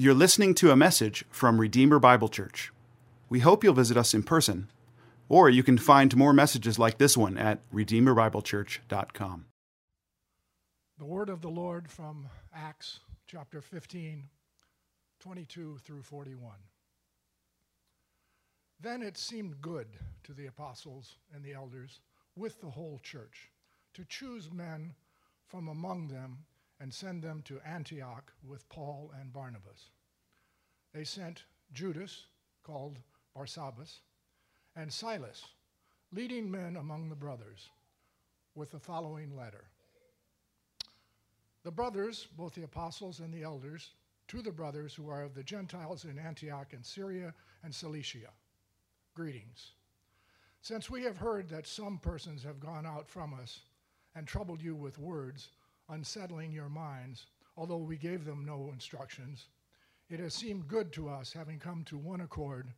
You're listening to a message from Redeemer Bible Church. We hope you'll visit us in person, or you can find more messages like this one at redeemerbiblechurch.com. The word of the Lord from Acts chapter 15, 22 through 41. Then it seemed good to the apostles and the elders with the whole church to choose men from among them and send them to Antioch with Paul and Barnabas. They sent Judas, called Barsabbas, and Silas, leading men among the brothers, with the following letter. The brothers, both the apostles and the elders, to the brothers who are of the Gentiles in Antioch and Syria and Cilicia, greetings. Since we have heard that some persons have gone out from us and troubled you with words, unsettling your minds, although we gave them no instructions. It has seemed good to us, having come to one accord,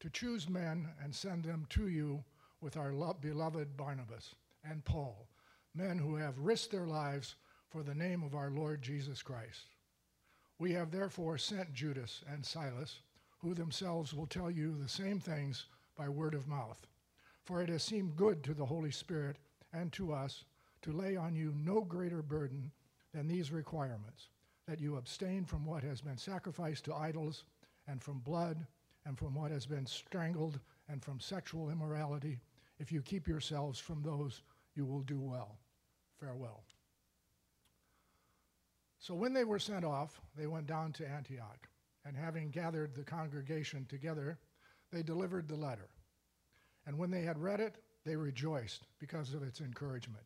to choose men and send them to you with our lo- beloved Barnabas and Paul, men who have risked their lives for the name of our Lord Jesus Christ. We have therefore sent Judas and Silas, who themselves will tell you the same things by word of mouth. For it has seemed good to the Holy Spirit and to us to lay on you no greater burden than these requirements that you abstain from what has been sacrificed to idols, and from blood, and from what has been strangled, and from sexual immorality. If you keep yourselves from those, you will do well. Farewell. So when they were sent off, they went down to Antioch, and having gathered the congregation together, they delivered the letter. And when they had read it, they rejoiced because of its encouragement.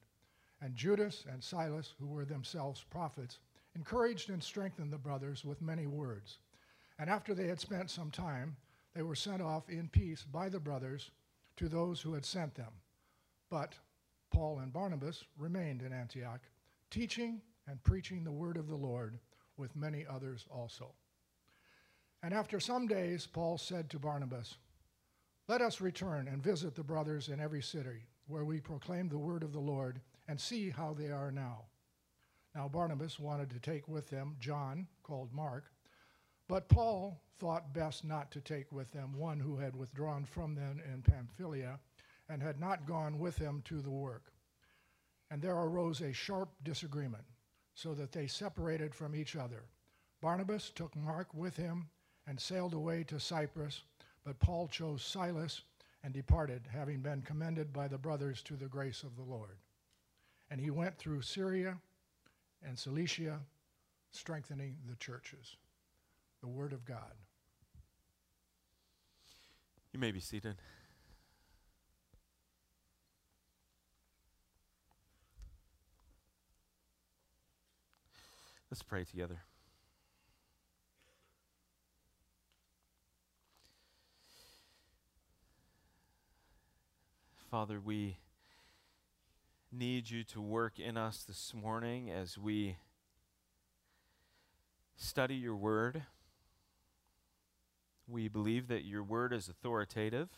And Judas and Silas, who were themselves prophets, encouraged and strengthened the brothers with many words. And after they had spent some time, they were sent off in peace by the brothers to those who had sent them. But Paul and Barnabas remained in Antioch, teaching and preaching the word of the Lord with many others also. And after some days, Paul said to Barnabas, Let us return and visit the brothers in every city where we proclaim the word of the Lord and see how they are now. Now, Barnabas wanted to take with them John, called Mark, but Paul thought best not to take with them one who had withdrawn from them in Pamphylia and had not gone with them to the work. And there arose a sharp disagreement, so that they separated from each other. Barnabas took Mark with him and sailed away to Cyprus, but Paul chose Silas and departed, having been commended by the brothers to the grace of the Lord. And he went through Syria and Cilicia, strengthening the churches. The Word of God. You may be seated. Let's pray together. Father, we need you to work in us this morning as we study your word. We believe that your word is authoritative.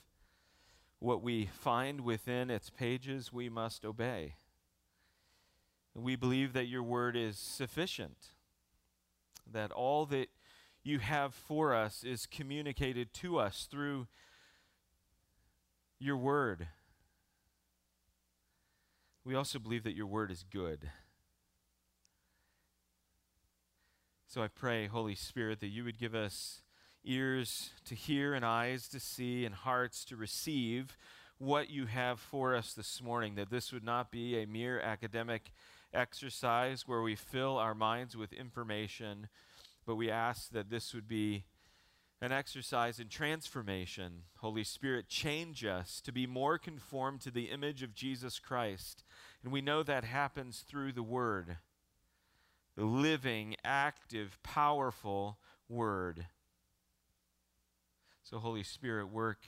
What we find within its pages, we must obey. We believe that your word is sufficient, that all that you have for us is communicated to us through your word. We also believe that your word is good. So I pray, Holy Spirit, that you would give us ears to hear and eyes to see and hearts to receive what you have for us this morning, that this would not be a mere academic exercise where we fill our minds with information, but we ask that this would be an exercise in transformation. Holy Spirit, change us to be more conformed to the image of Jesus Christ. And we know that happens through the Word, the living, active, powerful Word. So, Holy Spirit, work,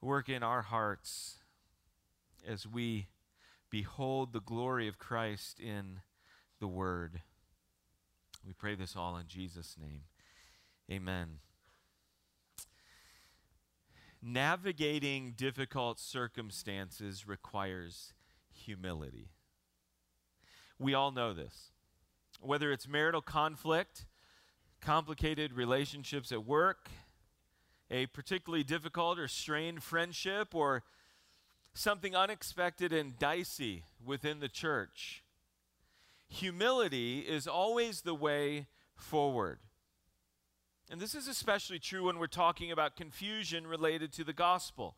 work in our hearts as we behold the glory of Christ in the Word. We pray this all in Jesus' name. Amen navigating difficult circumstances requires humility. We all know this. Whether it's marital conflict, complicated relationships at work, a particularly difficult or strained friendship, or something unexpected and dicey within the church. Humility is always the way forward. And this is especially true when we're talking about confusion related to the gospel.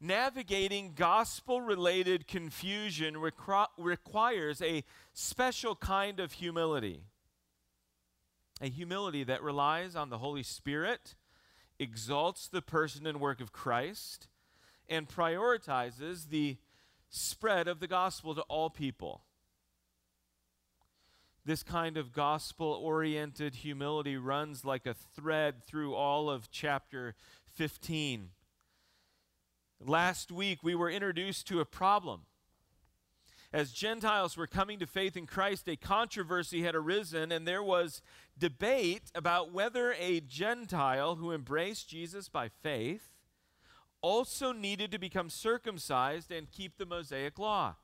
Navigating gospel related confusion requ- requires a special kind of humility. A humility that relies on the Holy Spirit, exalts the person and work of Christ, and prioritizes the spread of the gospel to all people. This kind of gospel oriented humility runs like a thread through all of chapter 15. Last week, we were introduced to a problem. As Gentiles were coming to faith in Christ, a controversy had arisen, and there was debate about whether a Gentile who embraced Jesus by faith also needed to become circumcised and keep the Mosaic law.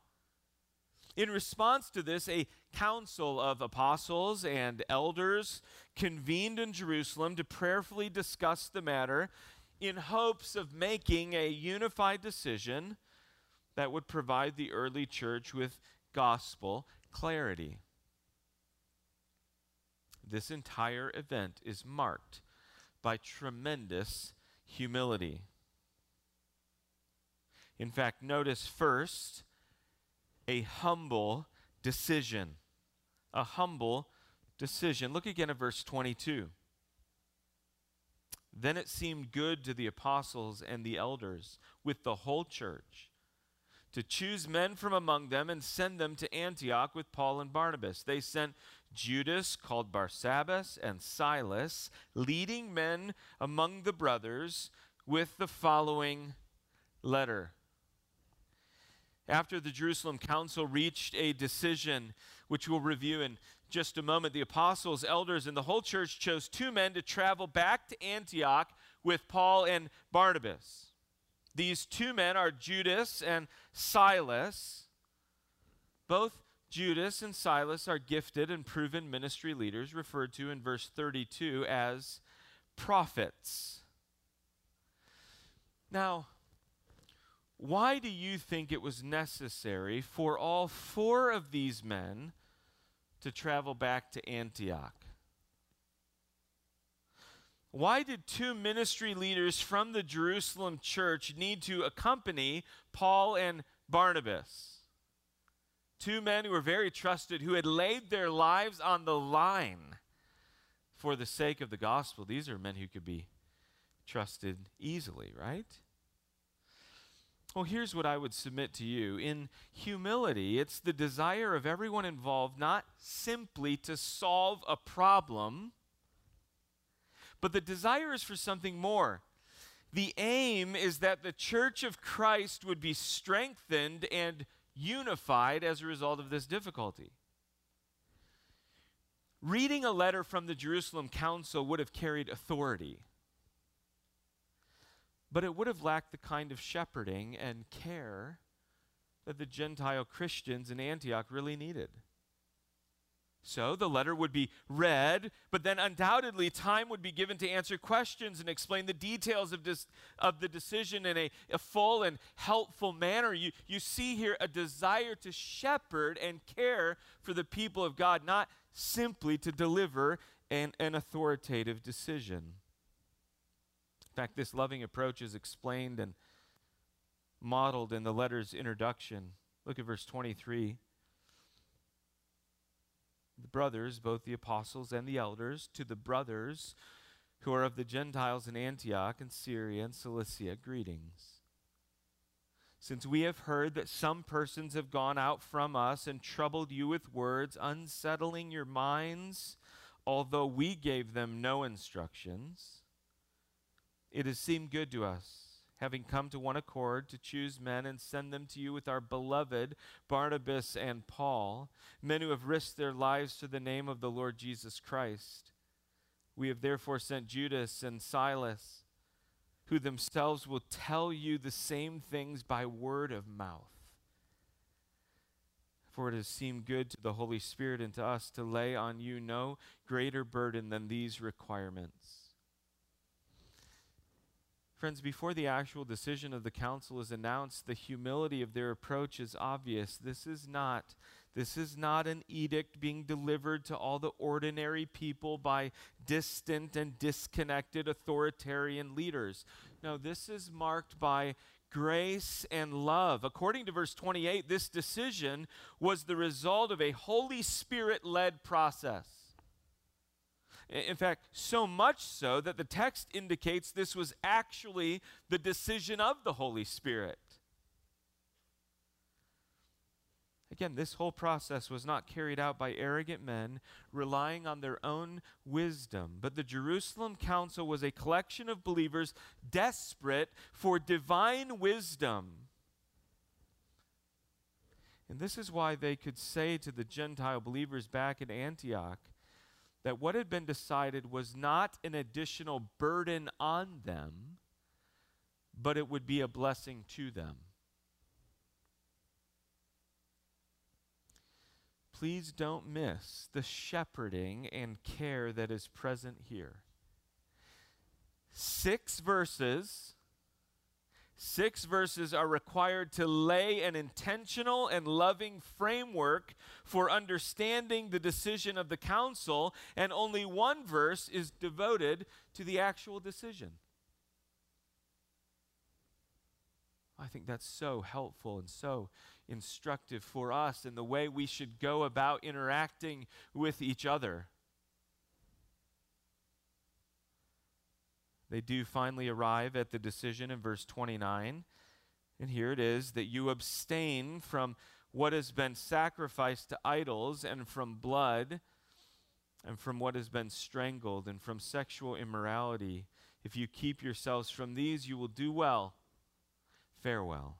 In response to this, a council of apostles and elders convened in Jerusalem to prayerfully discuss the matter in hopes of making a unified decision that would provide the early church with gospel clarity. This entire event is marked by tremendous humility. In fact, notice first a humble decision. A humble decision. Look again at verse 22. Then it seemed good to the apostles and the elders with the whole church to choose men from among them and send them to Antioch with Paul and Barnabas. They sent Judas, called Barsabbas, and Silas, leading men among the brothers, with the following letter after the Jerusalem Council reached a decision, which we'll review in just a moment, the apostles, elders, and the whole church chose two men to travel back to Antioch with Paul and Barnabas. These two men are Judas and Silas. Both Judas and Silas are gifted and proven ministry leaders, referred to in verse 32 as prophets. Now, why do you think it was necessary for all four of these men to travel back to Antioch? Why did two ministry leaders from the Jerusalem church need to accompany Paul and Barnabas? Two men who were very trusted, who had laid their lives on the line for the sake of the gospel. These are men who could be trusted easily, right? Well, here's what I would submit to you. In humility, it's the desire of everyone involved not simply to solve a problem, but the desire is for something more. The aim is that the church of Christ would be strengthened and unified as a result of this difficulty. Reading a letter from the Jerusalem Council would have carried authority but it would have lacked the kind of shepherding and care that the Gentile Christians in Antioch really needed. So the letter would be read, but then undoubtedly time would be given to answer questions and explain the details of, this, of the decision in a, a full and helpful manner. You, you see here a desire to shepherd and care for the people of God, not simply to deliver an, an authoritative decision. In fact, this loving approach is explained and modeled in the letter's introduction. Look at verse 23. The brothers, both the apostles and the elders, to the brothers who are of the Gentiles in Antioch and Syria and Cilicia, greetings. Since we have heard that some persons have gone out from us and troubled you with words, unsettling your minds, although we gave them no instructions, it has seemed good to us, having come to one accord, to choose men and send them to you with our beloved Barnabas and Paul, men who have risked their lives to the name of the Lord Jesus Christ. We have therefore sent Judas and Silas, who themselves will tell you the same things by word of mouth. For it has seemed good to the Holy Spirit and to us to lay on you no greater burden than these requirements. Friends, before the actual decision of the council is announced, the humility of their approach is obvious. This is not this is not an edict being delivered to all the ordinary people by distant and disconnected authoritarian leaders. No, this is marked by grace and love. According to verse 28, this decision was the result of a Holy Spirit led process. In fact, so much so that the text indicates this was actually the decision of the Holy Spirit. Again, this whole process was not carried out by arrogant men relying on their own wisdom, but the Jerusalem Council was a collection of believers desperate for divine wisdom. And this is why they could say to the Gentile believers back in Antioch that what had been decided was not an additional burden on them, but it would be a blessing to them. please don't miss the shepherding and care that is present here. Six verses. Six verses are required to lay an intentional and loving framework for understanding the decision of the council, and only one verse is devoted to the actual decision. I think that's so helpful and so instructive for us in the way we should go about interacting with each other. They do finally arrive at the decision in verse 29. And here it is that you abstain from what has been sacrificed to idols and from blood and from what has been strangled and from sexual immorality. If you keep yourselves from these, you will do well. Farewell.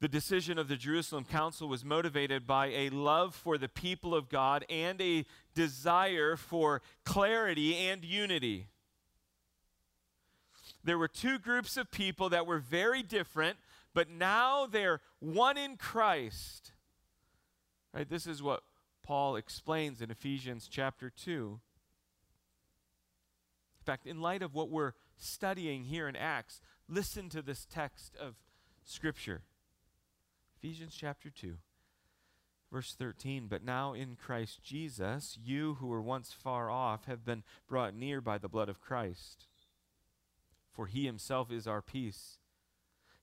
The decision of the Jerusalem Council was motivated by a love for the people of God and a desire for clarity and unity. There were two groups of people that were very different, but now they're one in Christ. Right? This is what Paul explains in Ephesians chapter 2. In fact, in light of what we're studying here in Acts, listen to this text of Scripture. Ephesians chapter 2, verse 13. But now in Christ Jesus, you who were once far off have been brought near by the blood of Christ. For he himself is our peace,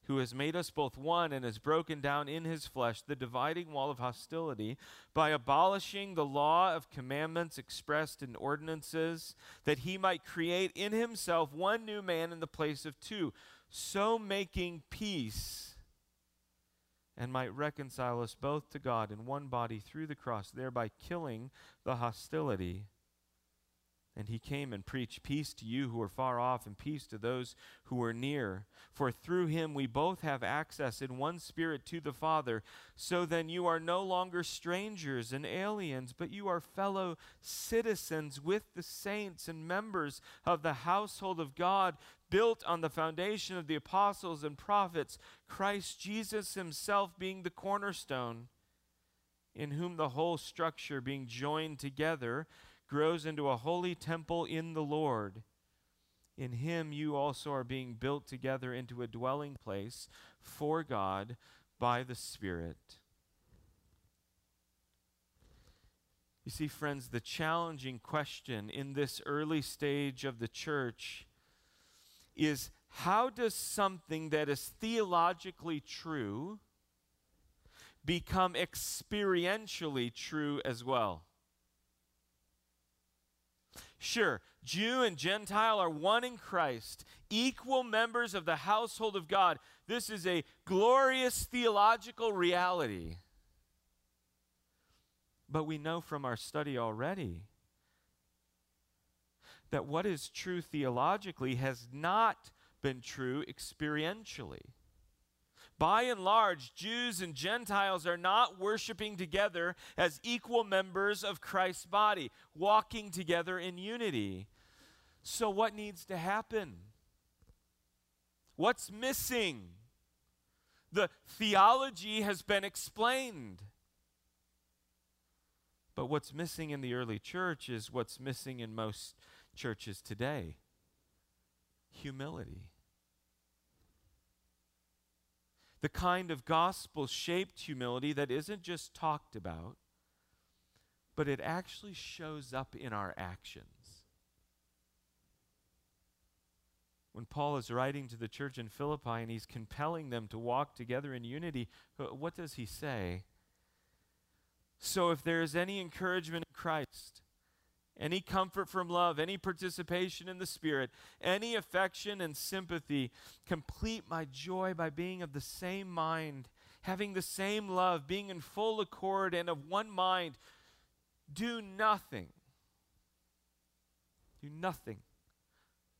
who has made us both one and has broken down in his flesh the dividing wall of hostility by abolishing the law of commandments expressed in ordinances, that he might create in himself one new man in the place of two, so making peace and might reconcile us both to God in one body through the cross, thereby killing the hostility. And he came and preached peace to you who are far off and peace to those who are near. For through him we both have access in one spirit to the Father. So then you are no longer strangers and aliens, but you are fellow citizens with the saints and members of the household of God, built on the foundation of the apostles and prophets, Christ Jesus himself being the cornerstone, in whom the whole structure being joined together grows into a holy temple in the Lord. In him you also are being built together into a dwelling place for God by the Spirit. You see, friends, the challenging question in this early stage of the church is how does something that is theologically true become experientially true as well? Sure, Jew and Gentile are one in Christ, equal members of the household of God. This is a glorious theological reality. But we know from our study already that what is true theologically has not been true experientially. By and large, Jews and Gentiles are not worshiping together as equal members of Christ's body, walking together in unity. So, what needs to happen? What's missing? The theology has been explained. But what's missing in the early church is what's missing in most churches today humility. The kind of gospel shaped humility that isn't just talked about, but it actually shows up in our actions. When Paul is writing to the church in Philippi and he's compelling them to walk together in unity, what does he say? So if there is any encouragement in Christ, any comfort from love, any participation in the Spirit, any affection and sympathy, complete my joy by being of the same mind, having the same love, being in full accord and of one mind. Do nothing. Do nothing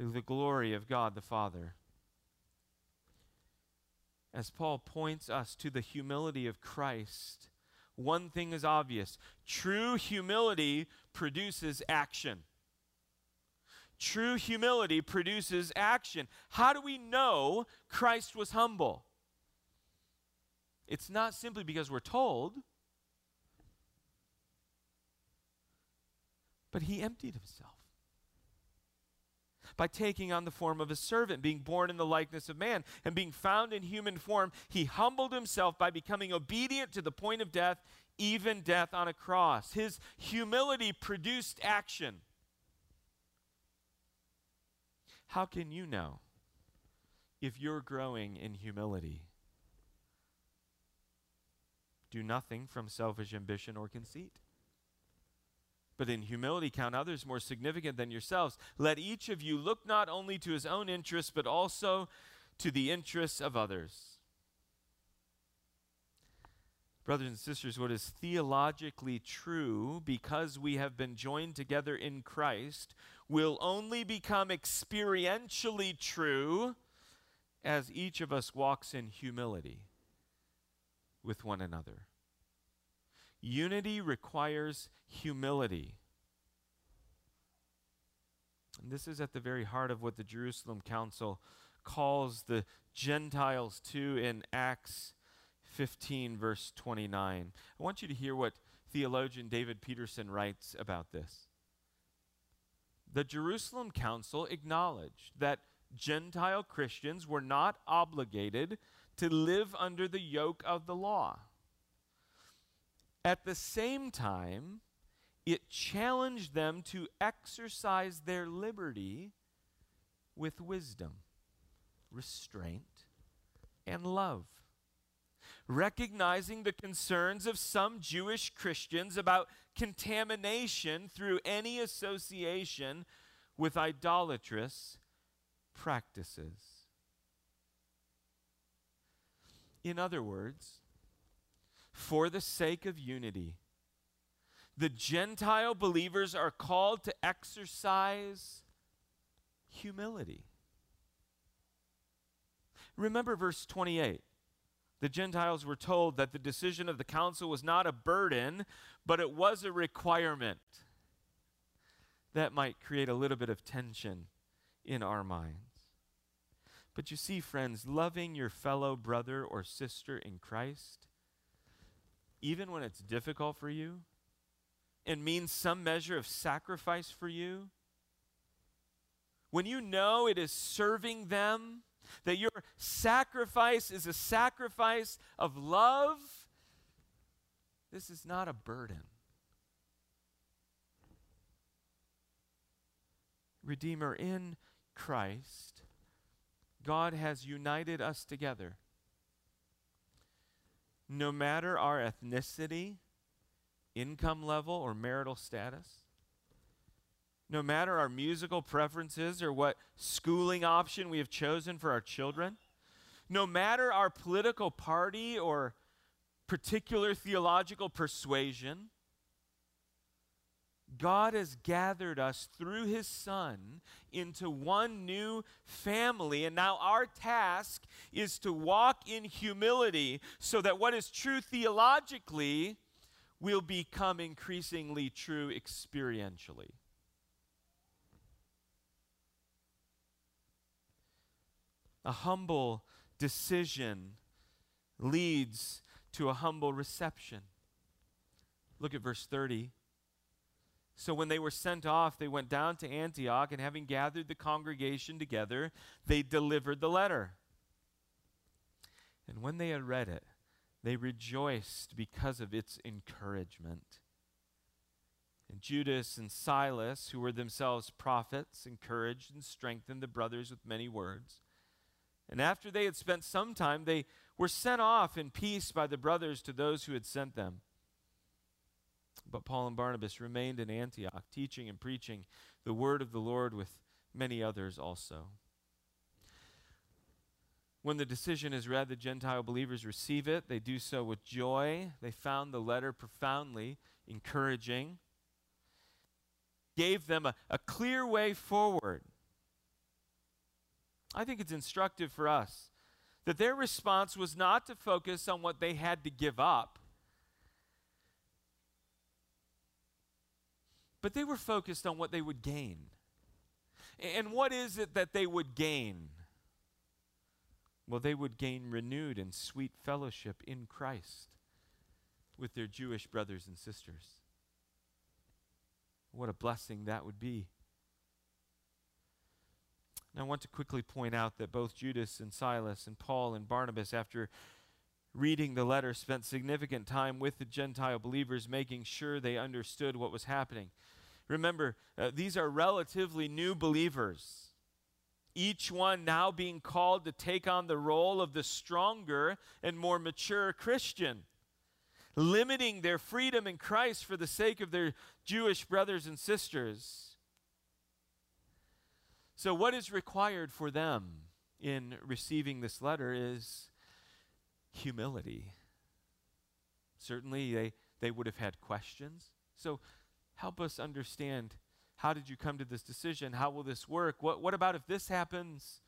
to the glory of God the Father. As Paul points us to the humility of Christ, one thing is obvious true humility produces action. True humility produces action. How do we know Christ was humble? It's not simply because we're told, but he emptied himself by taking on the form of a servant, being born in the likeness of man, and being found in human form, he humbled himself by becoming obedient to the point of death, even death on a cross. His humility produced action. How can you know if you're growing in humility? Do nothing from selfish ambition or conceit but in humility count others more significant than yourselves. Let each of you look not only to his own interests, but also to the interests of others. Brothers and sisters, what is theologically true because we have been joined together in Christ will only become experientially true as each of us walks in humility with one another. Unity requires humility. And this is at the very heart of what the Jerusalem Council calls the Gentiles to in Acts 15, verse 29. I want you to hear what theologian David Peterson writes about this. The Jerusalem Council acknowledged that Gentile Christians were not obligated to live under the yoke of the law. At the same time, it challenged them to exercise their liberty with wisdom, restraint, and love. Recognizing the concerns of some Jewish Christians about contamination through any association with idolatrous practices. In other words, for the sake of unity. The Gentile believers are called to exercise humility. Remember verse 28. The Gentiles were told that the decision of the council was not a burden, but it was a requirement. That might create a little bit of tension in our minds. But you see, friends, loving your fellow brother or sister in Christ even when it's difficult for you and means some measure of sacrifice for you, when you know it is serving them, that your sacrifice is a sacrifice of love, this is not a burden. Redeemer, in Christ, God has united us together. No matter our ethnicity, income level, or marital status, no matter our musical preferences or what schooling option we have chosen for our children, no matter our political party or particular theological persuasion, God has gathered us through his Son into one new family, and now our task is to walk in humility so that what is true theologically will become increasingly true experientially. A humble decision leads to a humble reception. Look at verse 30. So when they were sent off, they went down to Antioch, and having gathered the congregation together, they delivered the letter. And when they had read it, they rejoiced because of its encouragement. And Judas and Silas, who were themselves prophets, encouraged and strengthened the brothers with many words. And after they had spent some time, they were sent off in peace by the brothers to those who had sent them. But Paul and Barnabas remained in Antioch, teaching and preaching the word of the Lord with many others also. When the decision is read, the Gentile believers receive it. They do so with joy. They found the letter profoundly encouraging, gave them a, a clear way forward. I think it's instructive for us that their response was not to focus on what they had to give up, But they were focused on what they would gain. And what is it that they would gain? Well, they would gain renewed and sweet fellowship in Christ with their Jewish brothers and sisters. What a blessing that would be. Now, I want to quickly point out that both Judas and Silas and Paul and Barnabas, after reading the letter, spent significant time with the Gentile believers, making sure they understood what was happening. Remember, uh, these are relatively new believers, each one now being called to take on the role of the stronger and more mature Christian, limiting their freedom in Christ for the sake of their Jewish brothers and sisters. So, what is required for them in receiving this letter is humility. Certainly, they, they would have had questions. So, help us understand how did you come to this decision? How will this work? What, what about if this happens?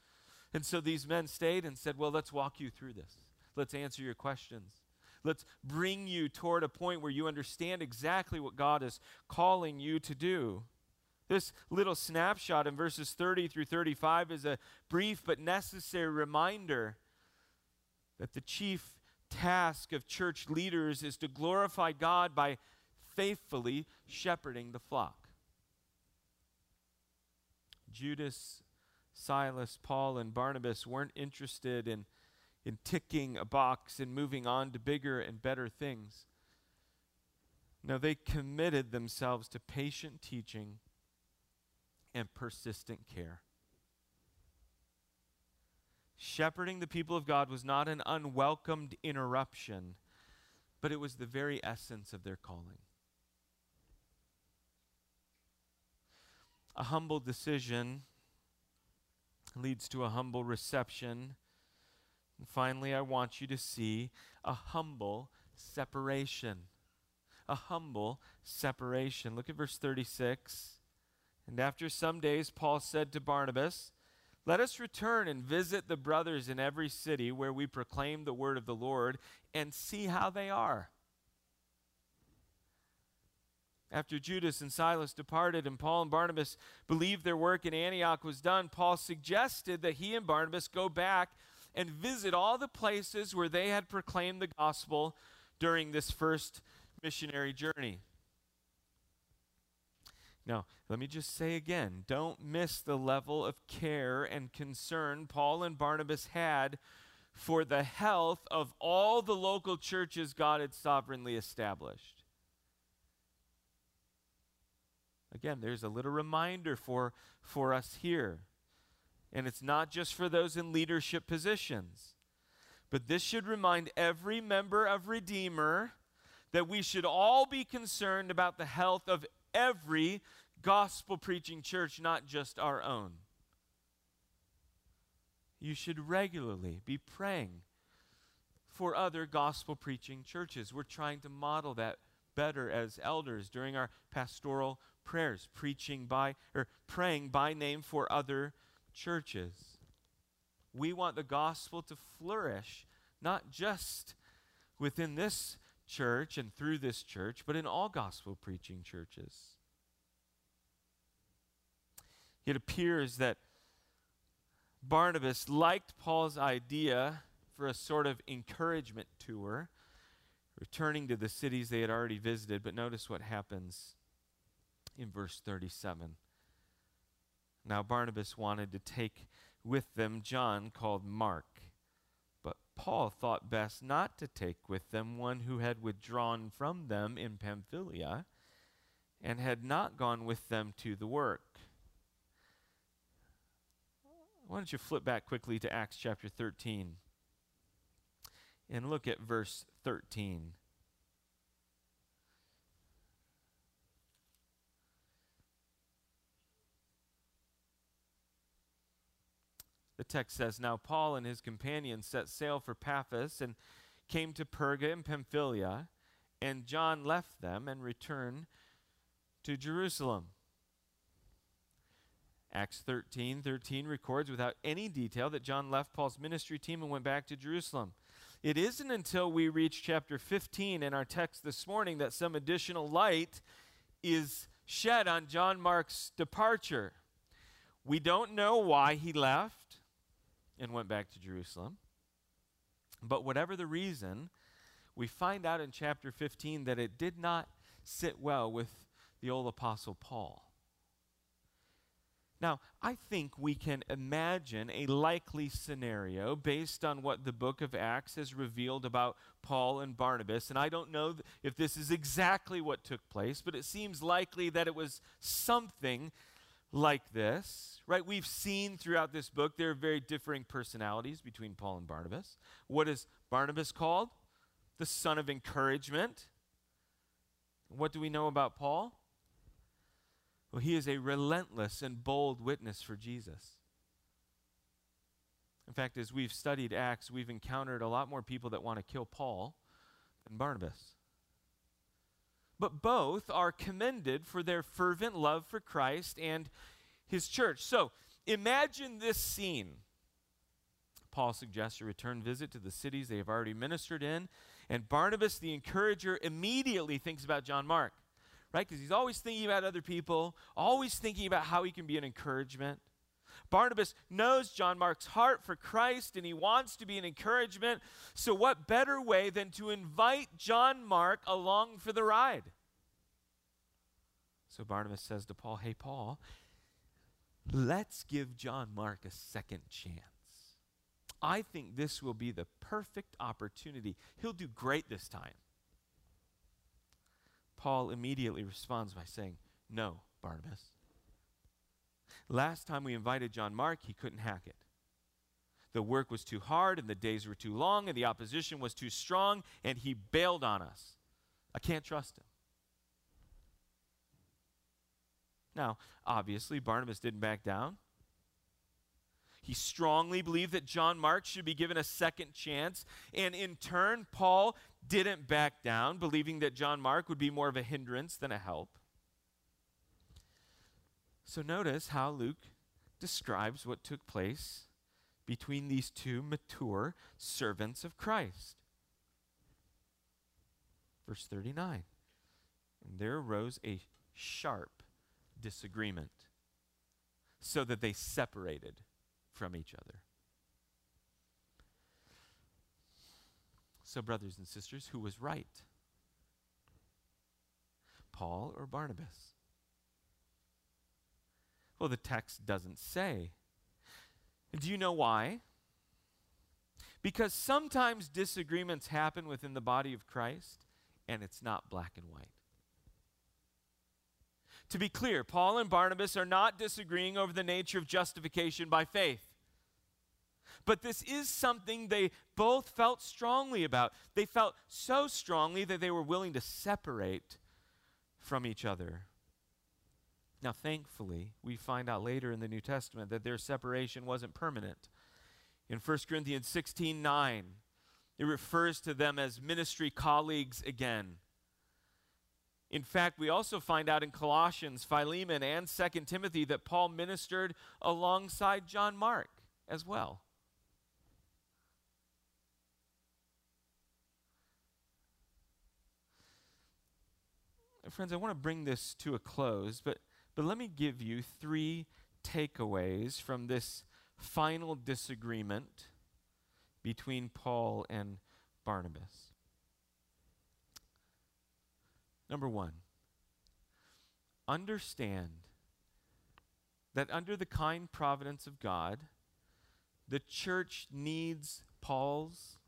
And so these men stayed and said, Well, let's walk you through this. Let's answer your questions. Let's bring you toward a point where you understand exactly what God is calling you to do. This little snapshot in verses 30 through 35 is a brief but necessary reminder that the chief task of church leaders is to glorify God by faithfully shepherding the flock. Judas, Silas, Paul, and Barnabas weren't interested in, in ticking a box and moving on to bigger and better things. No, they committed themselves to patient teaching and persistent care. Shepherding the people of God was not an unwelcomed interruption, but it was the very essence of their calling. A humble decision leads to a humble reception. And finally, I want you to see a humble separation. A humble separation. Look at verse 36. And after some days, Paul said to Barnabas, Let us return and visit the brothers in every city where we proclaim the word of the Lord and see how they are. After Judas and Silas departed and Paul and Barnabas believed their work in Antioch was done, Paul suggested that he and Barnabas go back and visit all the places where they had proclaimed the gospel during this first missionary journey. Now, let me just say again don't miss the level of care and concern Paul and Barnabas had for the health of all the local churches God had sovereignly established. Again, there's a little reminder for, for us here. And it's not just for those in leadership positions, but this should remind every member of Redeemer that we should all be concerned about the health of every gospel preaching church, not just our own. You should regularly be praying for other gospel preaching churches. We're trying to model that better as elders during our pastoral prayers, preaching by or praying by name for other churches. We want the gospel to flourish, not just within this church and through this church, but in all gospel preaching churches. It appears that Barnabas liked Paul's idea for a sort of encouragement tour, returning to the cities they had already visited. But notice what happens in verse 37. Now, Barnabas wanted to take with them John called Mark. But Paul thought best not to take with them one who had withdrawn from them in Pamphylia and had not gone with them to the work. Why don't you flip back quickly to Acts chapter 13 and look at verse 13. The text says Now Paul and his companions set sail for Paphos and came to Perga in Pamphylia, and John left them and returned to Jerusalem. Acts 13 13 records without any detail that John left Paul's ministry team and went back to Jerusalem. It isn't until we reach chapter 15 in our text this morning that some additional light is shed on John Mark's departure. We don't know why he left and went back to Jerusalem. But whatever the reason, we find out in chapter 15 that it did not sit well with the old apostle Paul. Now, I think we can imagine a likely scenario based on what the book of Acts has revealed about Paul and Barnabas. And I don't know if this is exactly what took place, but it seems likely that it was something like this, right? We've seen throughout this book there are very differing personalities between Paul and Barnabas. What is Barnabas called? The son of encouragement. What do we know about Paul? Well, he is a relentless and bold witness for Jesus. In fact, as we've studied Acts, we've encountered a lot more people that want to kill Paul than Barnabas. But both are commended for their fervent love for Christ and his church. So imagine this scene. Paul suggests a return visit to the cities they have already ministered in, and Barnabas, the encourager, immediately thinks about John Mark right? Because he's always thinking about other people, always thinking about how he can be an encouragement. Barnabas knows John Mark's heart for Christ and he wants to be an encouragement. So, what better way than to invite John Mark along for the ride? So, Barnabas says to Paul, Hey, Paul, let's give John Mark a second chance. I think this will be the perfect opportunity. He'll do great this time. Paul immediately responds by saying, No, Barnabas. Last time we invited John Mark, he couldn't hack it. The work was too hard, and the days were too long, and the opposition was too strong, and he bailed on us. I can't trust him. Now, obviously, Barnabas didn't back down. He strongly believed that John Mark should be given a second chance. And in turn, Paul didn't back down, believing that John Mark would be more of a hindrance than a help. So notice how Luke describes what took place between these two mature servants of Christ. Verse 39 And there arose a sharp disagreement, so that they separated from each other. So, brothers and sisters, who was right? Paul or Barnabas? Well, the text doesn't say. Do you know why? Because sometimes disagreements happen within the body of Christ and it's not black and white. To be clear, Paul and Barnabas are not disagreeing over the nature of justification by faith. But this is something they both felt strongly about. They felt so strongly that they were willing to separate from each other. Now, thankfully, we find out later in the New Testament that their separation wasn't permanent. In 1 Corinthians 16 9, it refers to them as ministry colleagues again. In fact, we also find out in Colossians, Philemon, and 2 Timothy that Paul ministered alongside John Mark as well. Friends, I want to bring this to a close, but, but let me give you three takeaways from this final disagreement between Paul and Barnabas. Number one, understand that under the kind providence of God, the church needs Paul's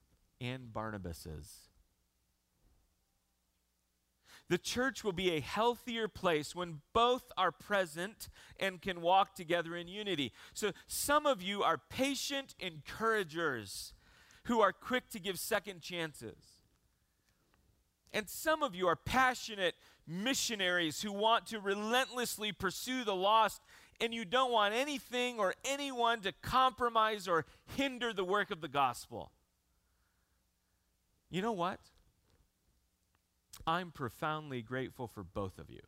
and Barnabas's. The church will be a healthier place when both are present and can walk together in unity. So, some of you are patient encouragers who are quick to give second chances. And some of you are passionate missionaries who want to relentlessly pursue the lost, and you don't want anything or anyone to compromise or hinder the work of the gospel. You know what? I'm profoundly grateful for both of you.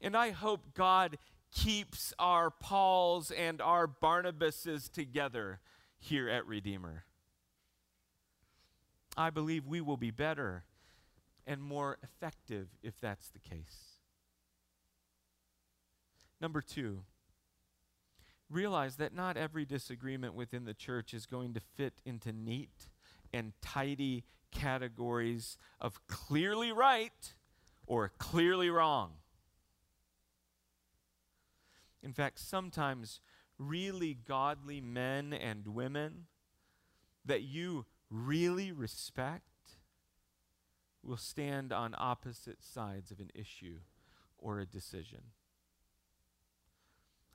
And I hope God keeps our Pauls and our Barnabases together here at Redeemer. I believe we will be better and more effective if that's the case. Number two, realize that not every disagreement within the church is going to fit into neat and tidy categories of clearly right or clearly wrong. In fact, sometimes really godly men and women that you really respect will stand on opposite sides of an issue or a decision.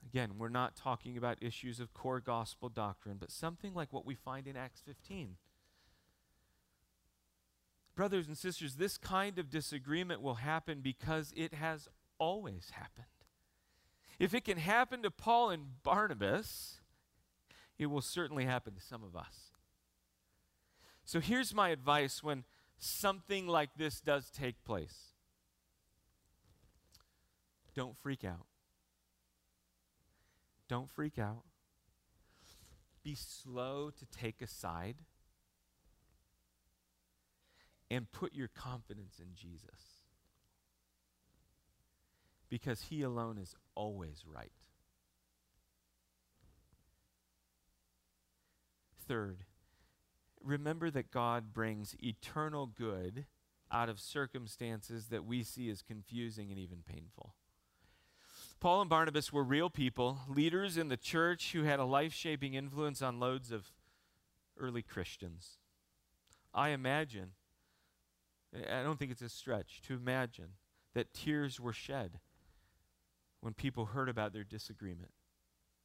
Again, we're not talking about issues of core gospel doctrine, but something like what we find in Acts 15 Brothers and sisters, this kind of disagreement will happen because it has always happened. If it can happen to Paul and Barnabas, it will certainly happen to some of us. So here's my advice when something like this does take place don't freak out. Don't freak out. Be slow to take a side and put your confidence in Jesus. Because he alone is always right. Third, remember that God brings eternal good out of circumstances that we see as confusing and even painful. Paul and Barnabas were real people, leaders in the church who had a life shaping influence on loads of early Christians. I imagine I don't think it's a stretch to imagine that tears were shed when people heard about their disagreement.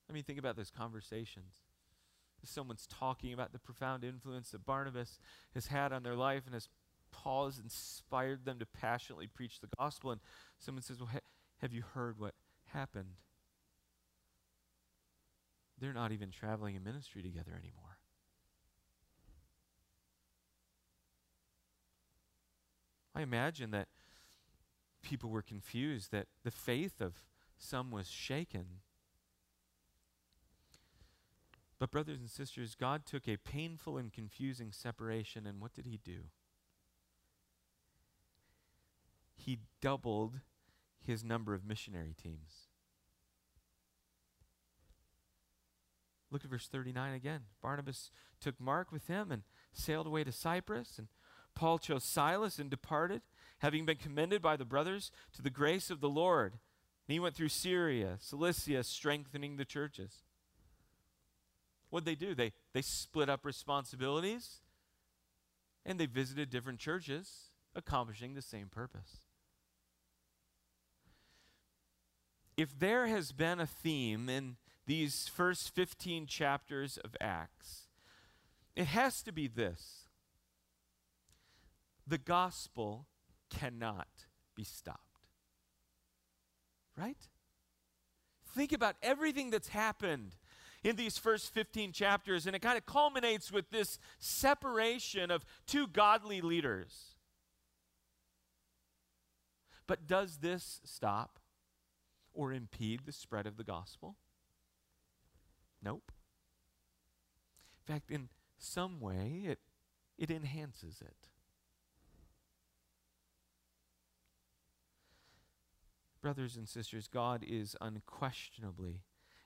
I mean, think about those conversations. Someone's talking about the profound influence that Barnabas has had on their life and as Paul has inspired them to passionately preach the gospel. And someone says, Well, ha- have you heard what happened? They're not even traveling in ministry together anymore. I imagine that people were confused, that the faith of some was shaken. But, brothers and sisters, God took a painful and confusing separation, and what did He do? He doubled his number of missionary teams. Look at verse 39 again. Barnabas took Mark with him and sailed away to Cyprus, and Paul chose Silas and departed, having been commended by the brothers to the grace of the Lord. And he went through Syria, Cilicia, strengthening the churches. What'd they do? They, they split up responsibilities and they visited different churches, accomplishing the same purpose. if there has been a theme in these first 15 chapters of Acts, it has to be this the gospel cannot be stopped. Right? Think about everything that's happened in these first 15 chapters, and it kind of culminates with this separation of two godly leaders. But does this stop or impede the spread of the gospel? Nope. In fact, in some way, it, it enhances it. Brothers and sisters, God is unquestionably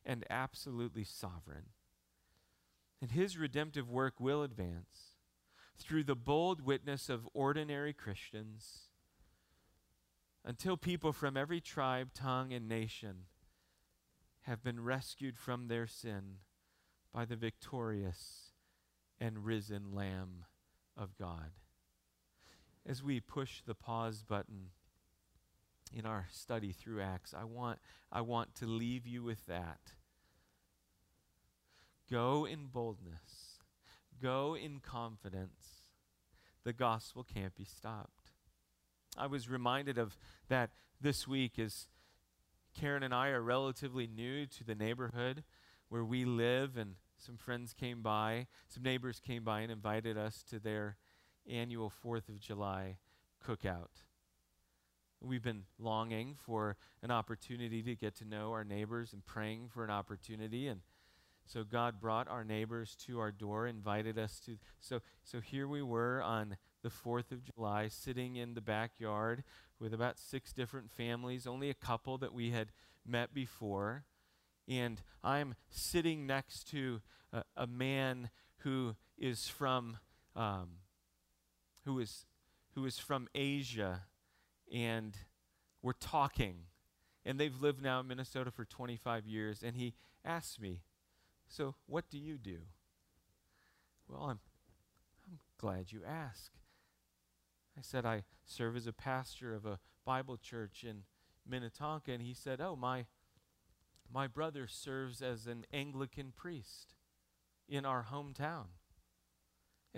and absolutely sovereign. And his redemptive work will advance through the bold witness of ordinary Christians until people from every tribe, tongue, and nation have been rescued from their sin by the victorious and risen Lamb of God. As we push the pause button, in our study through Acts, I want, I want to leave you with that. Go in boldness, go in confidence. The gospel can't be stopped. I was reminded of that this week as Karen and I are relatively new to the neighborhood where we live, and some friends came by, some neighbors came by and invited us to their annual 4th of July cookout. We've been longing for an opportunity to get to know our neighbors and praying for an opportunity. And so God brought our neighbors to our door, invited us to. So, so here we were on the 4th of July, sitting in the backyard with about six different families, only a couple that we had met before. And I'm sitting next to a, a man who is from, um, who is, who is from Asia and we're talking. And they've lived now in Minnesota for 25 years. And he asked me, So, what do you do? Well, I'm, I'm glad you ask. I said, I serve as a pastor of a Bible church in Minnetonka. And he said, Oh, my, my brother serves as an Anglican priest in our hometown.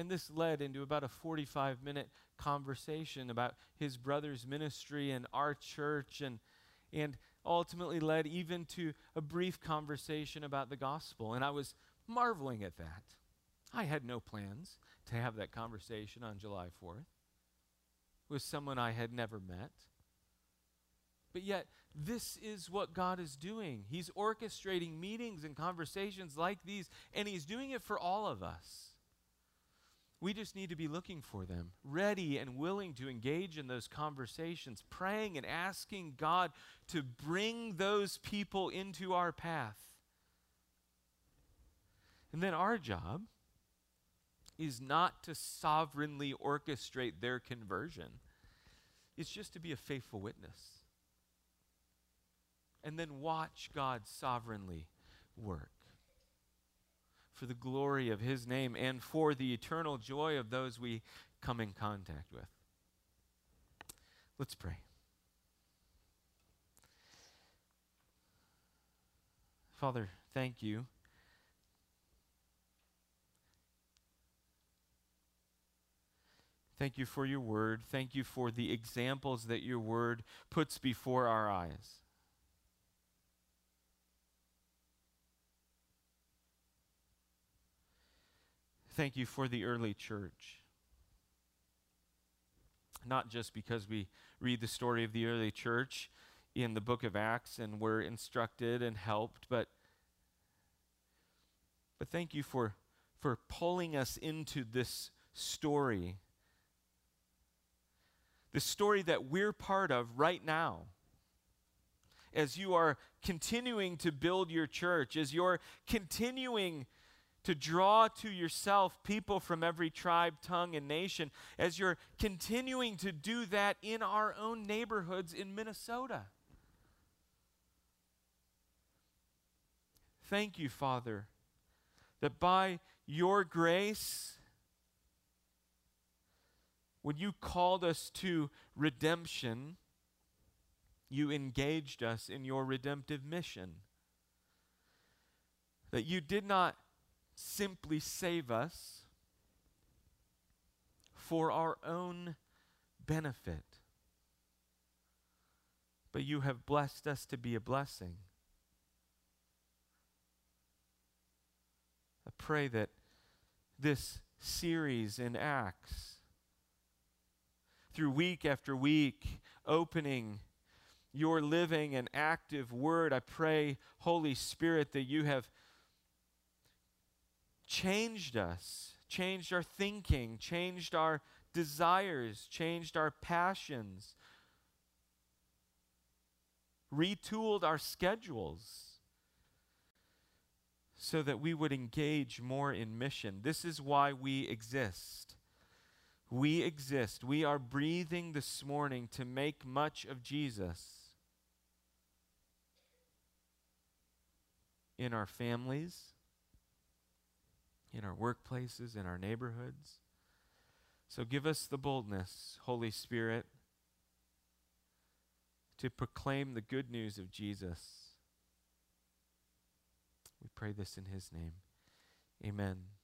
And this led into about a 45 minute conversation about his brother's ministry and our church, and, and ultimately led even to a brief conversation about the gospel. And I was marveling at that. I had no plans to have that conversation on July 4th with someone I had never met. But yet, this is what God is doing. He's orchestrating meetings and conversations like these, and He's doing it for all of us. We just need to be looking for them, ready and willing to engage in those conversations, praying and asking God to bring those people into our path. And then our job is not to sovereignly orchestrate their conversion, it's just to be a faithful witness. And then watch God sovereignly work for the glory of His name and for the eternal joy of those we come in contact with. Let's pray. Father, thank you. Thank you for your word. Thank you for the examples that your word puts before our eyes. Thank you for the early church. Not just because we read the story of the early church in the book of Acts and we're instructed and helped, but, but thank you for, for pulling us into this story. The story that we're part of right now as you are continuing to build your church, as you're continuing to draw to yourself people from every tribe, tongue, and nation as you're continuing to do that in our own neighborhoods in Minnesota. Thank you, Father, that by your grace, when you called us to redemption, you engaged us in your redemptive mission. That you did not simply save us for our own benefit, but you have blessed us to be a blessing. I pray that this series in Acts, through week after week, opening your living and active word, I pray, Holy Spirit, that you have changed us, changed our thinking, changed our desires, changed our passions, retooled our schedules so that we would engage more in mission. This is why we exist. We exist. We are breathing this morning to make much of Jesus in our families, in our workplaces, in our neighborhoods. So give us the boldness, Holy Spirit, to proclaim the good news of Jesus. We pray this in his name. Amen.